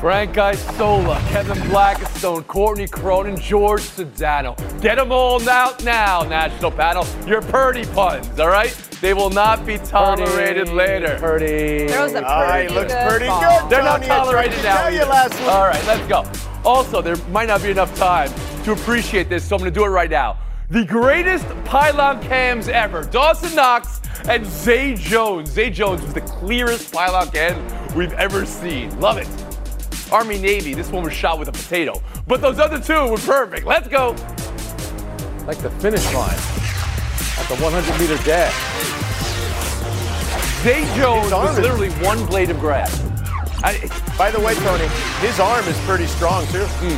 Frank Isola, Kevin Blackistone, Courtney Cronin, George Sedano. Get them all out now, national panel. Your Purdy puns, all right? They will not be tolerated Purdy, later. Purdy. There was a All right, pretty looks good pretty ball. good. They're not Tony. I tolerated now. tell you last week. All right, let's go. Also, there might not be enough time to appreciate this, so I'm going to do it right now. The greatest pylon cams ever, Dawson Knox and Zay Jones. Zay Jones was the clearest pylon cam we've ever seen. Love it. Army Navy, this one was shot with a potato. But those other two were perfect. Let's go. Like the finish line at the 100 meter dash. Zay Jones was is- literally one blade of grass. I, By the way, Tony, his arm is pretty strong too. Hmm.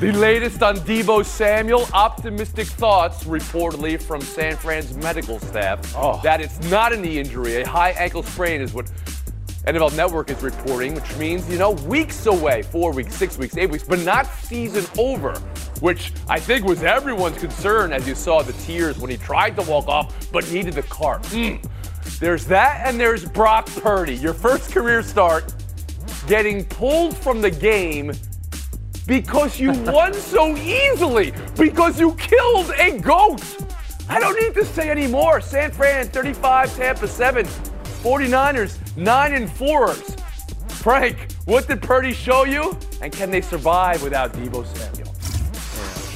The latest on Deebo Samuel, optimistic thoughts reportedly from San Fran's medical staff Oh. that it's not a knee injury, a high ankle sprain is what NFL Network is reporting, which means, you know, weeks away, four weeks, six weeks, eight weeks, but not season over, which I think was everyone's concern as you saw the tears when he tried to walk off but needed the cart. Mm. There's that, and there's Brock Purdy, your first career start, getting pulled from the game because you won so easily, because you killed a goat. I don't need to say any more. San Fran 35, Tampa 7, 49ers 9 and 4s. Frank, what did Purdy show you? And can they survive without Deebo Samuel?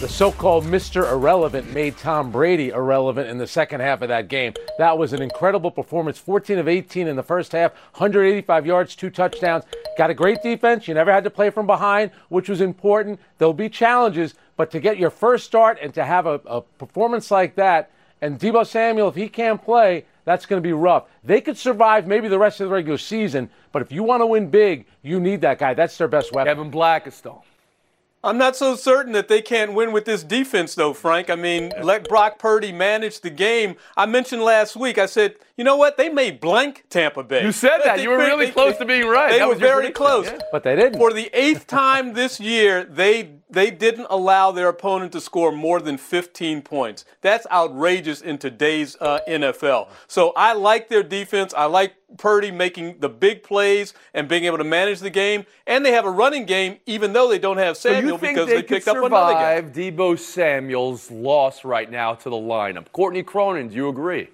The so-called Mr. Irrelevant made Tom Brady irrelevant in the second half of that game. That was an incredible performance. 14 of 18 in the first half, 185 yards, two touchdowns. Got a great defense. You never had to play from behind, which was important. There'll be challenges, but to get your first start and to have a, a performance like that, and Deebo Samuel, if he can't play, that's going to be rough. They could survive maybe the rest of the regular season, but if you want to win big, you need that guy. That's their best weapon. Kevin Blackistone. I'm not so certain that they can't win with this defense, though, Frank. I mean, let Brock Purdy manage the game. I mentioned last week, I said, you know what? They may blank Tampa Bay. You said that. You were really They- close to being right. They That were was very close. yeah. But they didn't. For the eighth time this year, they they didn't allow their opponent to score more than 15 points. That's outrageous in today's uh, NFL. So I like their defense. I like Purdy making the big plays and being able to manage the game. And they have a running game, even though they don't have So you Samuel think because they, they, could picked up another guy. survive Deebo Samuel's loss right now to the lineup? Courtney Cronin, do you agree?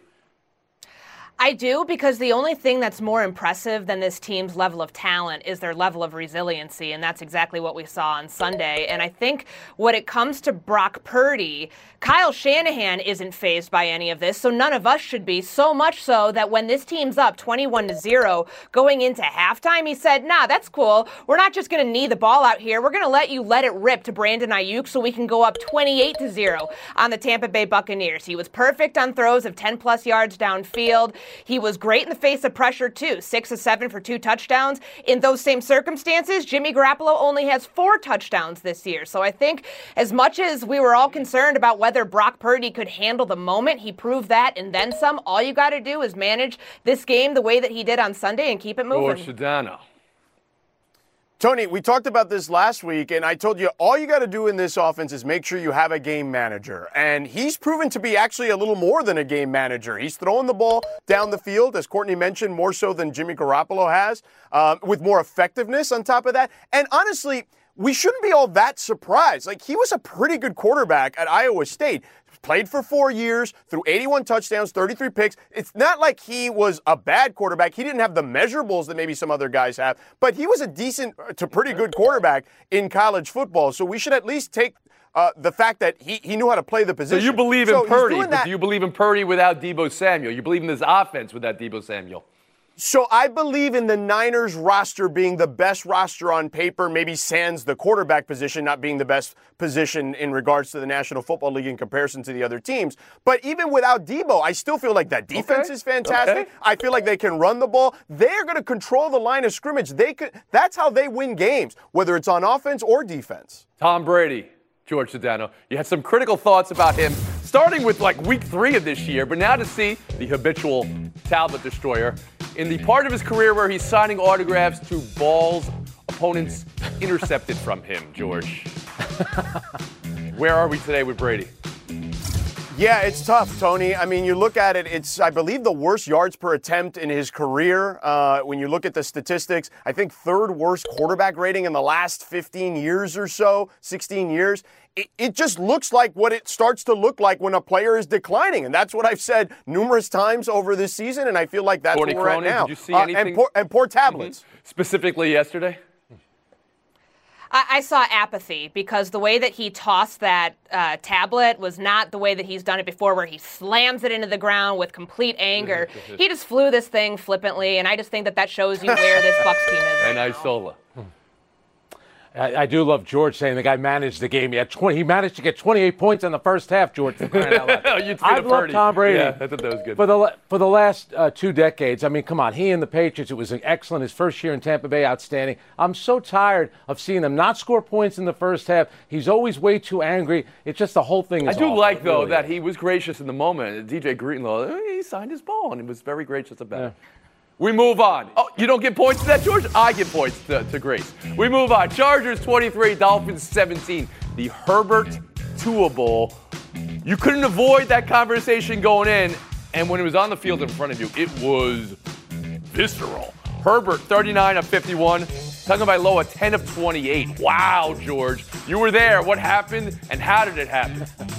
I do because the only thing that's more impressive than this team's level of talent is their level of resiliency, and that's exactly what we saw on Sunday. And I think when it comes to Brock Purdy, Kyle Shanahan isn't fazed by any of this, so none of us should be. So much so that when this team's up 21 to 0 going into halftime, he said, Nah, that's cool. We're not just going to knee the ball out here. We're going to let you let it rip to Brandon Aiyuk so we can go up 28 to 0 on the Tampa Bay Buccaneers. He was perfect on throws of 10 plus yards downfield. He was great in the face of pressure, too. Six of seven for two touchdowns. In those same circumstances, Jimmy Garoppolo only has four touchdowns this year. So I think as much as we were all concerned about whether Brock Purdy could handle the moment, he proved that and then some. All you got to do is manage this game the way that he did on Sunday and keep it moving. George Sedano. Tony, we talked about this last week, and I told you all you got to do in this offense is make sure you have a game manager. And he's proven to be actually a little more than a game manager. He's throwing the ball down the field, as Courtney mentioned, more so than Jimmy Garoppolo has, uh, with more effectiveness on top of that. And honestly, we shouldn't be all that surprised. Like, he was a pretty good quarterback at Iowa State. Played for four years, threw 81 touchdowns, 33 picks. It's not like he was a bad quarterback. He didn't have the measurables that maybe some other guys have, but he was a decent to pretty good quarterback in college football. So we should at least take uh, the fact that he, he knew how to play the position. So you believe in So Purdy, but do you believe in Purdy without Deebo Samuel? You believe in this offense without Deebo Samuel? So I believe in the Niners roster being the best roster on paper, maybe sans the quarterback position not being the best position in regards to the National Football League in comparison to the other teams. But even without Deebo, I still feel like that defense Okay. is fantastic. Okay. I feel like they can run the ball. They're going to control the line of scrimmage. They could that's how they win games, whether it's on offense or defense. Tom Brady, George Sedano. You had some critical thoughts about him, starting with like week three of this year, but now to see the habitual tablet destroyer in the part of his career where he's signing autographs to balls opponents intercepted from him, George. where are we today with Brady? Yeah, it's tough, Tony. I mean, you look at it, it's, I believe, the worst yards per attempt in his career. Uh, when you look at the statistics, I think third worst quarterback rating in the last 15 years or so, 16 years. It, it just looks like what it starts to look like when a player is declining. And that's what I've said numerous times over this season. And I feel like that's Courtney where we're Cronin, at now. did you see Uh, anything- and, poor, and poor tablets. Specifically yesterday? I, I saw apathy because the way that he tossed that uh, tablet was not the way that he's done it before, where he slams it into the ground with complete anger. he just flew this thing flippantly, and I just think that that shows you where this Bucs team is. right And. Isola. I, I do love George saying the guy managed the game. He had 20. He managed to get 28 points in the first half. George, for crying out loud. I've loved Tom Brady. Yeah, I thought that was good. For the for the last uh, two decades, I mean, come on, he and the Patriots. It was an excellent. His first year in Tampa Bay, outstanding. I'm so tired of seeing him not score points in the first half. He's always way too angry. It's just the whole thing. I do awful. like though really that is. he was gracious in the moment. DJ Greenlaw, he signed his ball and he was very gracious about it. We move on. Oh, you don't get points to that, George? I get points to, to Grace. We move on. Chargers 23, Dolphins 17. The Herbert Tua Bowl. You couldn't avoid that conversation going in, and when it was on the field in front of you, it was visceral. Herbert 39 of 51. Tagovailoa 10 of 28. Wow, George, you were there. What happened, and how did it happen?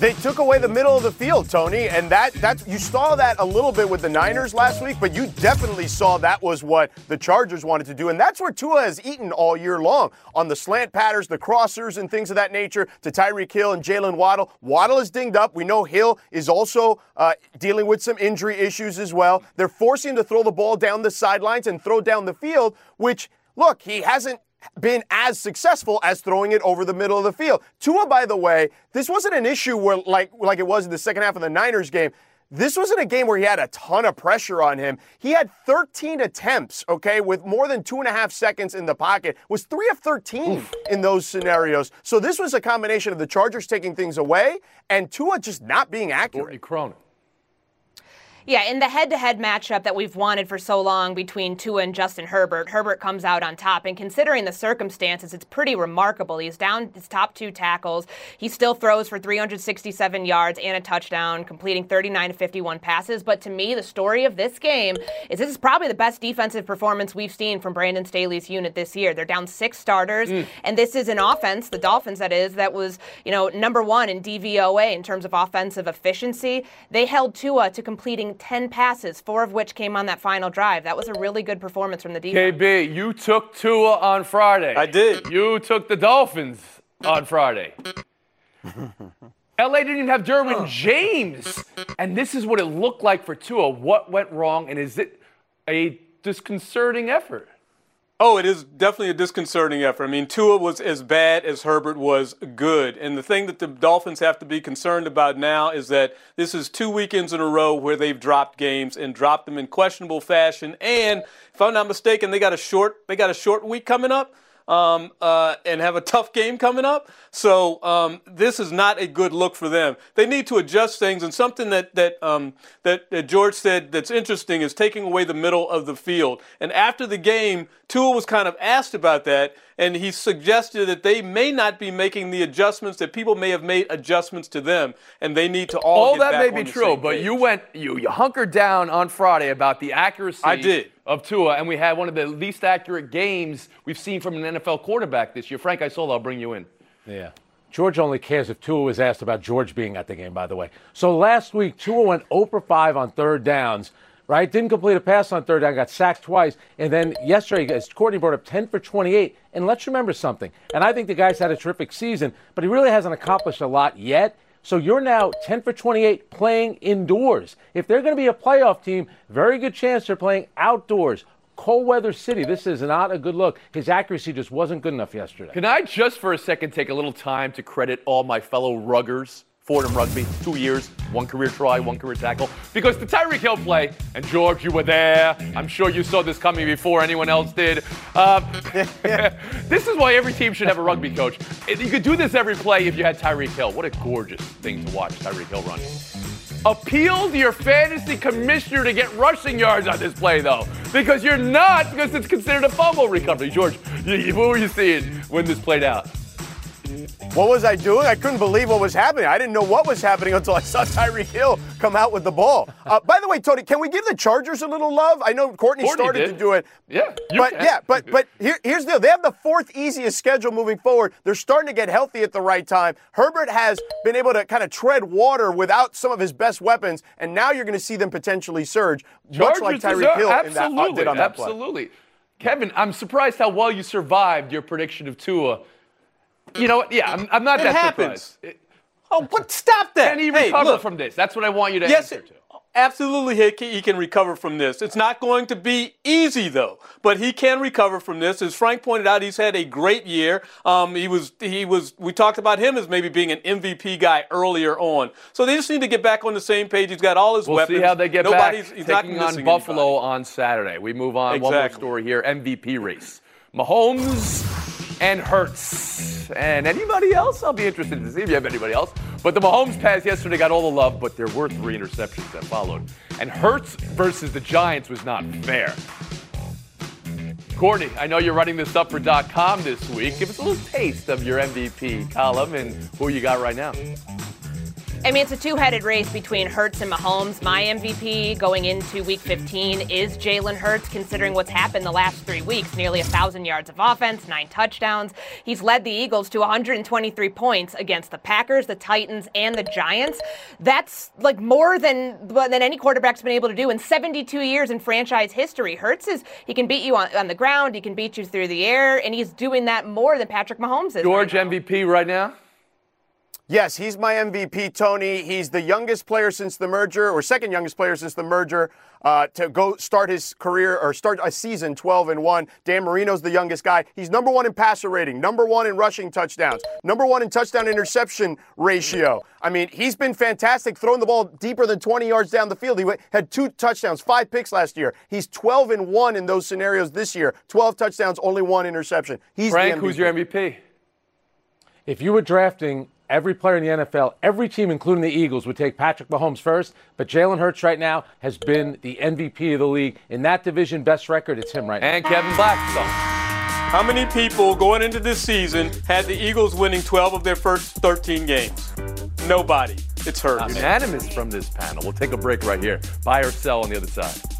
They took away the middle of the field, Tony, and that that's you saw that a little bit with the Niners last week, but you definitely saw that was what the Chargers wanted to do, and that's where Tua has eaten all year long on the slant patterns, the crossers, and things of that nature to Tyreek Hill and Jaylen Waddle. Waddle is dinged up. We know Hill is also uh, dealing with some injury issues as well. They're forcing him to throw the ball down the sidelines and throw down the field, which look he hasn't been as successful as throwing it over the middle of the field. Tua, by the way, this wasn't an issue where like like it was in the second half of the Niners game. This wasn't a game where he had a ton of pressure on him. He had 13 attempts, okay, with more than two and a half seconds in the pocket, was three of 13 in those scenarios. So this was a combination of the Chargers taking things away and Tua just not being Courtney accurate. Cronin. Yeah, in the head-to-head matchup that we've wanted for so long between Tua and Justin Herbert, Herbert comes out on top. And considering the circumstances, it's pretty remarkable. He's down his top two tackles. He still throws for 367 yards and a touchdown, completing 39 to 51 passes. But to me, the story of this game is this is probably the best defensive performance we've seen from Brandon Staley's unit this year. They're down six starters, mm. and this is an offense, the Dolphins that is, that was you know number one in DVOA in terms of offensive efficiency. They held Tua to completing 10 passes, four of which came on that final drive. That was a really good performance from the defense. KB, you took Tua on Friday. I did. You took the Dolphins on Friday. LA didn't even have Derwin James. And this is what it looked like for Tua. What went wrong? And is it a disconcerting effort? Oh, it is definitely a disconcerting effort. I mean, Tua was as bad as Herbert was good. And the thing that the Dolphins have to be concerned about now is that this is two weekends in a row where they've dropped games and dropped them in questionable fashion. And if I'm not mistaken, they got a short they got a short week coming up. Um, uh, and have a tough game coming up. So um, this is not a good look for them. They need to adjust things. And something that that, um, that that George said that's interesting is taking away the middle of the field. And after the game, Tua was kind of asked about that, and he suggested that they may not be making the adjustments that people may have made adjustments to them, and they need to all. All that may be true, but page. you went you, you hunkered down on Friday about the accuracy I did. Of Tua, and we had one of the least accurate games we've seen from an NFL quarterback this year. Frank Isola, I'll bring you in. Yeah. George only cares if Tua was asked about George being at the game, by the way. So last week, Tua went 0 for 5 on third downs, right? Didn't complete a pass on third down, got sacked twice. And then yesterday, as Courtney brought up, 10 for 28. And let's remember something. And I think the guy's had a terrific season, but he really hasn't accomplished a lot yet. So you're now 10 for 28 playing indoors. If they're going to be a playoff team, very good chance they're playing outdoors. Cold weather city. This is not a good look. His accuracy just wasn't good enough yesterday. Can I just for a second take a little time to credit all my fellow ruggers? Fordham Rugby, two years, one career try, one career tackle. Because the Tyreek Hill play, and George, you were there. I'm sure you saw this coming before anyone else did. Um, this is why every team should have a rugby coach. You could do this every play if you had Tyreek Hill. What a gorgeous thing to watch Tyreek Hill run. Appeal to your fantasy commissioner to get rushing yards on this play, though, because you're not, because it's considered a fumble recovery. George, what were you seeing when this played out? What was I doing? I couldn't believe what was happening. I didn't know what was happening until I saw Tyreek Hill come out with the ball. Uh, by the way, Tony, can we give the Chargers a little love? I know Courtney, Courtney started did. to do it. Yeah, but can. yeah, but but here, here's the deal. They have the fourth easiest schedule moving forward. They're starting to get healthy at the right time. Herbert has been able to kind of tread water without some of his best weapons, and now you're going to see them potentially surge, much like Chargers Tyreek Hill in that, uh, absolutely, did on that play. absolutely. Kevin, I'm surprised how well you survived your prediction of Tua. You know what? Yeah, I'm, I'm not It that happens. surprised. It- Oh, but stop that. Can he Hey, recover look, from this? That's what I want you to Yes, answer to. absolutely, he can, he can recover from this. It's not going to be easy though, but he can recover from this. As Frank pointed out, he's had a great year. Um, he was he was. We talked about him as maybe being an MVP guy earlier on. So they just need to get back on the same page. He's got all his We'll weapons. see how they get Nobody's, back He's not taking on Buffalo anybody. on Saturday. We move on. One more story here: MVP race. Mahomes and Hurts. And anybody else? I'll be interested to see if you have anybody else. But the Mahomes pass yesterday got all the love, but there were three interceptions that followed. And Hurts versus the Giants was not fair. Courtney, I know you're running this up for .com this week. Give us a little taste of your MVP column and who you got right now. I mean, it's a two-headed race between Hurts and Mahomes. My MVP going into Week 15 is Jalen Hurts, considering what's happened the last three weeks. Nearly a thousand yards of offense, nine touchdowns. He's led the Eagles to 123 points against the Packers, the Titans, and the Giants. That's like more than than any quarterback's been able to do in 72 years in franchise history. Hurts is he can beat you on, on the ground, he can beat you through the air, and he's doing that more than Patrick Mahomes is. George right. MVP right now? Yes, he's my MVP, Tony. He's the youngest player since the merger, or second youngest player since the merger, uh, to go start his career or start a season 12 and 1. Dan Marino's the youngest guy. He's number one in passer rating, number one in rushing touchdowns, number one in touchdown interception ratio. I mean, he's been fantastic throwing the ball deeper than 20 yards down the field. He had two touchdowns, five picks last year. He's 12 and 1 in those scenarios this year. 12 touchdowns, only one interception. He's Frank, the who's your MVP? If you were drafting every player in the NFL, every team, including the Eagles, would take Patrick Mahomes first. But Jalen Hurts right now has been the MVP of the league. In that division, best record, it's him right now. And Kevin Blackistone. How many people going into this season had the Eagles winning 12 of their first 13 games? Nobody. It's Hurts. Unanimous from this panel. We'll take a break right here. Buy or sell on the other side.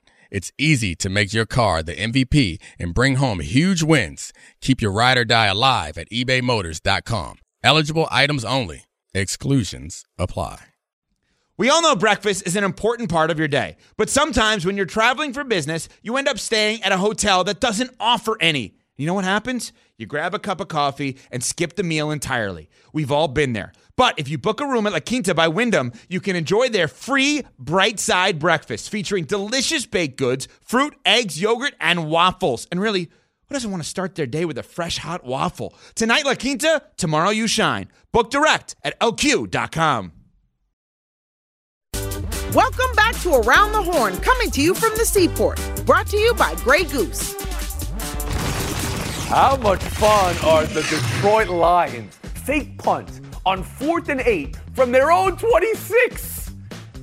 It's easy to make your car the MVP and bring home huge wins. Keep your ride or die alive at ebaymotors.com. Eligible items only. Exclusions apply. We all know breakfast is an important part of your day, but sometimes when you're traveling for business, you end up staying at a hotel that doesn't offer any. You know what happens? You grab a cup of coffee and skip the meal entirely. We've all been there. But if you book a room at La Quinta by Wyndham, you can enjoy their free bright side breakfast featuring delicious baked goods, fruit, eggs, yogurt, and waffles. And really, who doesn't want to start their day with a fresh hot waffle? Tonight, La Quinta, tomorrow, you shine. Book direct at lq.com. Welcome back to Around the Horn, coming to you from the seaport. Brought to you by Grey Goose. How much fun are the Detroit Lions? Fake punt on fourth and eight from their own 26.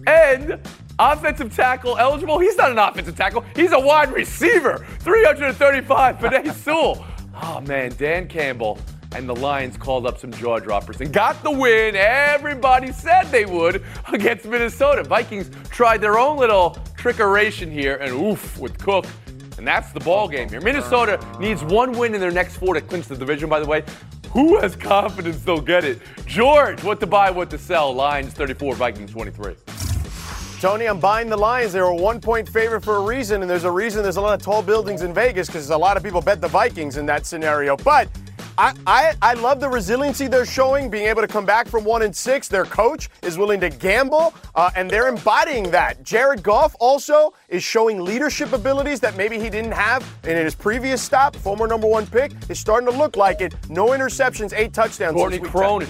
And offensive tackle eligible. He's not an offensive tackle, he's a wide receiver. 335, Penei Sewell. Oh man, Dan Campbell and the Lions called up some jaw droppers and got the win. Everybody said they would against Minnesota. Vikings tried their own little trickeration here, and oof, with Cook. And that's the ball game here. Minnesota needs one win in their next four to clinch the division, by the way. Who has confidence they'll get it? George, what to buy, what to sell. Lions 34, Vikings 23. Tony, I'm buying the Lions. They're a one point favorite for a reason, and there's a reason there's a lot of tall buildings in Vegas because a lot of people bet the Vikings in that scenario. But I, I, I love the resiliency they're showing, being able to come back from one and six. Their coach is willing to gamble, uh, and they're embodying that. Jared Goff also is showing leadership abilities that maybe he didn't have in his previous stop. Former number one pick is starting to look like it. No interceptions, eight touchdowns. Courtney Cronin.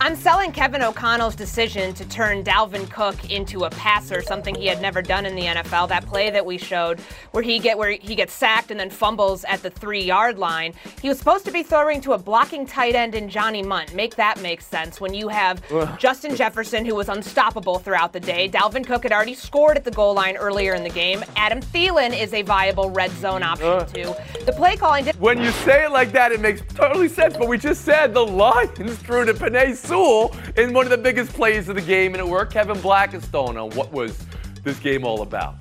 I'm selling Kevin O'Connell's decision to turn Dalvin Cook into a passer, something he had never done in the NFL. That play that we showed, where he get where he gets sacked and then fumbles at the three yard line. He was supposed to be throwing to a blocking tight end in Johnny Mundt. Make that make sense when you have Justin Jefferson, who was unstoppable throughout the day. Dalvin Cook had already scored at the goal line earlier in the game. Adam Thielen is a viable red zone option too. The play calling did. When you say it like that, it makes totally sense. But we just said the Lions threw to Penei Sewell in one of the biggest plays of the game, and it worked. Kevin Blackistone on what was this game all about.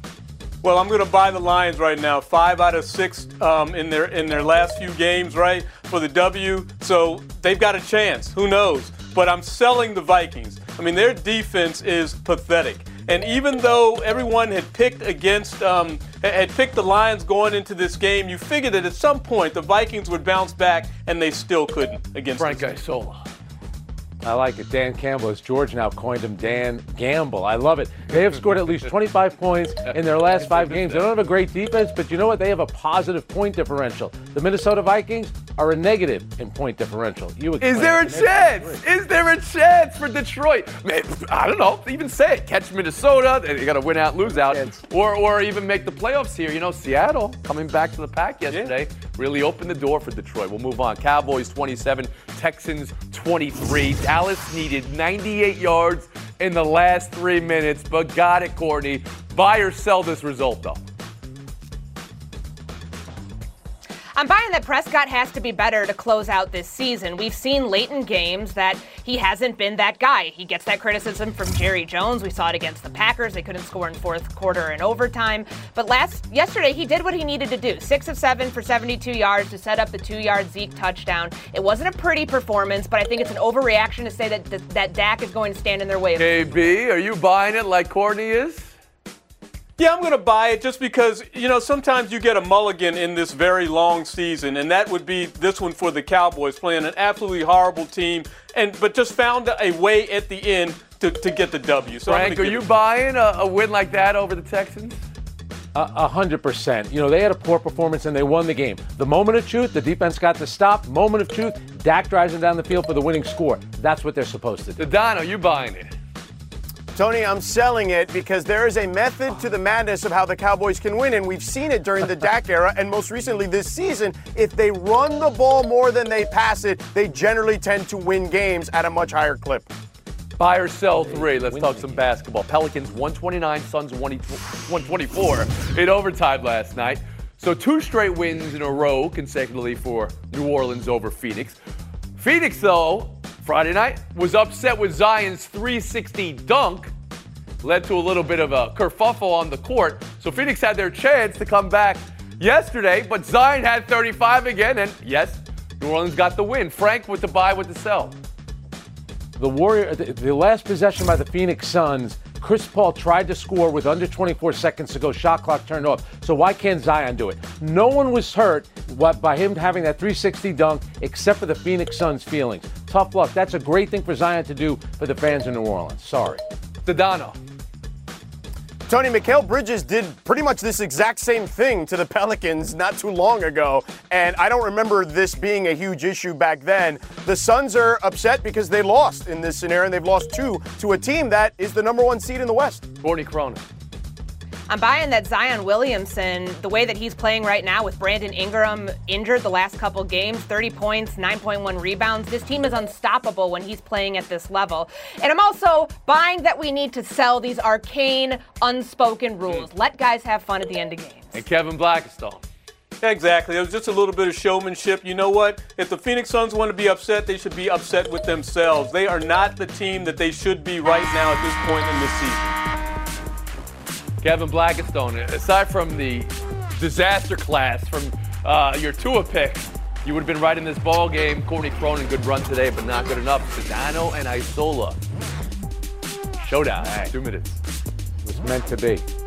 Well, I'm going to buy the Lions right now. Five out of six um, in their in their last few games, right, for the W. So they've got a chance. Who knows? But I'm selling the Vikings. I mean, their defense is pathetic. And even though everyone had picked against, um, had picked the Lions going into this game, you figured that at some point the Vikings would bounce back, and they still couldn't against Frank. Isola. I like it. Dan Campbell, as George now coined him, Dan Gamble. I love it. They have scored at least 25 points in their last five games. They don't have a great defense, but you know what? They have a positive point differential. The Minnesota Vikings are a negative in point differential. You Is there a chance? Is there a chance for Detroit? Man, I don't know. Even say it. Catch Minnesota. They got to win out, lose out, or or even make the playoffs here. You know, Seattle coming back to the pack yesterday really opened the door for Detroit. We'll move on. Cowboys 27, Texans 23. Dallas needed 98 yards in the last three minutes, but got it, Courtney. Buy or sell this result though. I'm buying that Prescott has to be better to close out this season. We've seen late in games that he hasn't been that guy. He gets that criticism from Jerry Jones. We saw it against the Packers. They couldn't score in fourth quarter and overtime. But last yesterday he did what he needed to do. Six of seven for 72 yards to set up the two-yard Zeke touchdown. It wasn't a pretty performance, but I think it's an overreaction to say that that, Dak is going to stand in their way. KB, are you buying it like Courtney is? Yeah, I'm going to buy it just because, you know, sometimes you get a mulligan in this very long season, and that would be this one for the Cowboys, playing an absolutely horrible team, and but just found a way at the end to, to get the W. So Frank, are you it- buying a, a win like that over the Texans? A a hundred percent. You know, they had a poor performance and they won the game. The moment of truth, the defense got the stop. Moment of truth, Dak drives them down the field for the winning score. That's what they're supposed to do. Don, are you buying it? Tony, I'm selling it because there is a method to the madness of how the Cowboys can win, and we've seen it during the Dak era, and most recently this season. If they run the ball more than they pass it, they generally tend to win games at a much higher clip. Buy or sell three. Let's talk some basketball. Pelicans 129, Suns 124 in overtime last night. So two straight wins in a row consecutively for New Orleans over Phoenix. Phoenix, though, Friday night was upset with Zion's 360 dunk. Led to a little bit of a kerfuffle on the court. So Phoenix had their chance to come back yesterday, but Zion had 35 again, and yes, New Orleans got the win. Frank with the buy with the sell. The Warrior, the, the last possession by the Phoenix Suns, Chris Paul tried to score with under 24 seconds to go. Shot clock turned off. So why can't Zion do it? No one was hurt by him having that 360 dunk except for the Phoenix Suns' feelings. Tough luck. That's a great thing for Zion to do for the fans in New Orleans. Sorry. Sedano. Tony Mikal Bridges did pretty much this exact same thing to the Pelicans not too long ago, and I don't remember this being a huge issue back then. The Suns are upset because they lost in this scenario, and they've lost two to a team that is the number one seed in the West. Courtney Cronin. I'm buying that Zion Williamson, the way that he's playing right now with Brandon Ingram injured the last couple games, 30 points, 9.1 rebounds. This team is unstoppable when he's playing at this level. And I'm also buying that we need to sell these arcane, unspoken rules. Let guys have fun at the end of games. And Kevin Blackistone. Exactly. It was just a little bit of showmanship. You know what? If the Phoenix Suns want to be upset, they should be upset with themselves. They are not the team that they should be right now at this point in the season. Kevin Blackistone, aside from the disaster class from uh, your Tua pick, you would have been right in this ball game. Courtney Cronin, good run today, but not good enough. Sedano and Isola. Showdown. Two minutes. It was meant to be.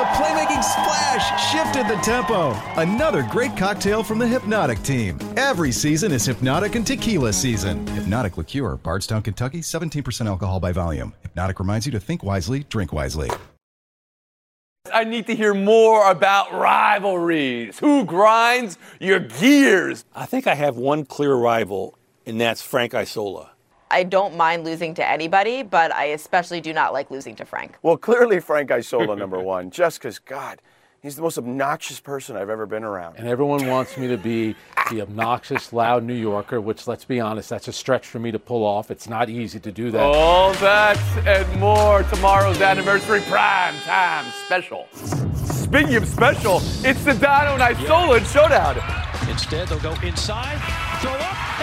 The playmaking splash shifted the tempo. Another great cocktail from the Hpnotiq team. Every season is Hpnotiq and Tequila season. Hpnotiq Liqueur, Bardstown, Kentucky, 17% alcohol by volume. Hpnotiq reminds you to think wisely, drink wisely. I need to hear more about rivalries. Who grinds your gears? I think I have one clear rival, and that's Frank Isola. I don't mind losing to anybody, but I especially do not like losing to Frank. Well, clearly Frank Isola, number one, just because, God, he's the most obnoxious person I've ever been around. And everyone wants me to be the obnoxious, loud New Yorker, which, let's be honest, that's a stretch for me to pull off. It's not easy to do that. All that and more tomorrow's anniversary prime time special. Speaking of special, it's the Dono and Isola showdown. Instead, they'll go inside, throw up,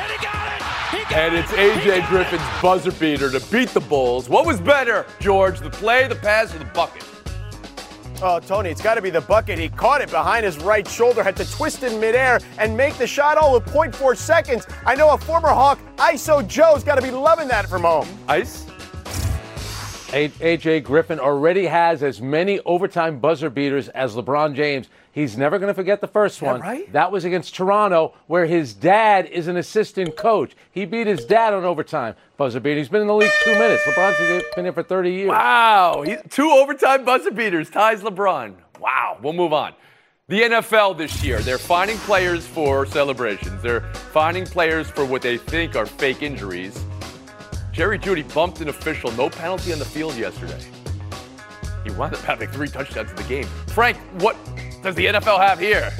And it's AJ Griffin's buzzer beater to beat the Bulls. What was better, George, the play, the pass, or the bucket? Oh, Tony, it's got to be the bucket. He caught it behind his right shoulder, had to twist in midair and make the shot all of 0.4 seconds. I know a former Hawk, ISO Joe's got to be loving that from home. Ice? A- AJ Griffin already has as many overtime buzzer beaters as LeBron James. He's never going to forget the first one. right? That was against Toronto, where his dad is an assistant coach. He beat his dad on overtime buzzer beater. He's been in the league two minutes. LeBron's been here for 30 years. Wow. He, two overtime buzzer beaters ties LeBron. Wow. We'll move on. The NFL this year, they're finding players for celebrations. They're finding players for what they think are fake injuries. Jerry Jeudy bumped an official, no penalty on the field yesterday. He wound up having three touchdowns in the game. Frank, what does the NFL have here?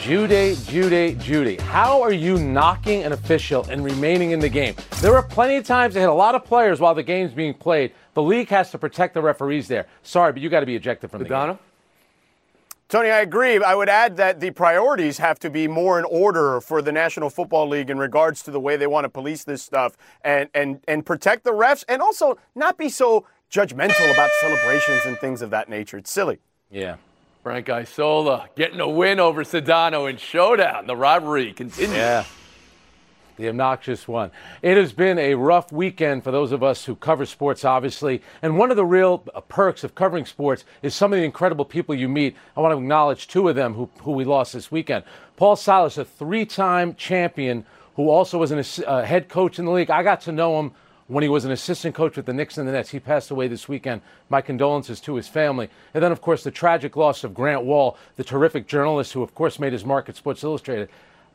Judy, Judy, Judy. How are you knocking an official and remaining in the game? There are plenty of times they hit a lot of players while the game's being played. The league has to protect the referees there. Sorry, but you got to be ejected from the Dono? game. Tony, I agree. I would add that the priorities have to be more in order for the National Football League in regards to the way they want to police this stuff and, and, and protect the refs and also not be so judgmental about celebrations and things of that nature. It's silly. Yeah. Frank Isola getting a win over Sedano in showdown. The rivalry continues. Yeah. The obnoxious one. It has been a rough weekend for those of us who cover sports, obviously. And one of the real uh, perks of covering sports is some of the incredible people you meet. I want to acknowledge two of them who, who we lost this weekend. Paul Silas, a three time champion who also was a uh, head coach in the league. I got to know him when he was an assistant coach with the Knicks and the Nets. He passed away this weekend. My condolences to his family. And then, of course, the tragic loss of Grant Wahl, the terrific journalist who, of course, made his mark at Sports Illustrated.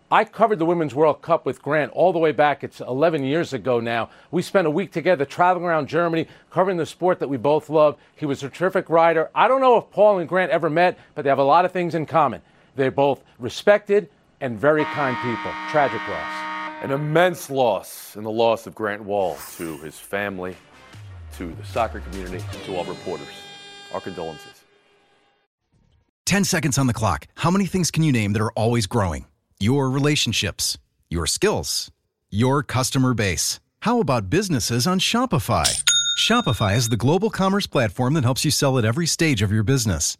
I covered the Women's World Cup with Grant all the way back. It's 11 years ago now. We spent a week together traveling around Germany, covering the sport that we both love. He was a terrific writer. I don't know if Paul and Grant ever met, but they have a lot of things in common. They're both respected and very kind people. Tragic loss. An immense loss in the loss of Grant Wahl to his family, to the soccer community, to all reporters. Our condolences. 10 seconds on the clock. How many things can you name that are always growing? Your relationships, your skills, your customer base. How about businesses on Shopify? Shopify is the global commerce platform that helps you sell at every stage of your business.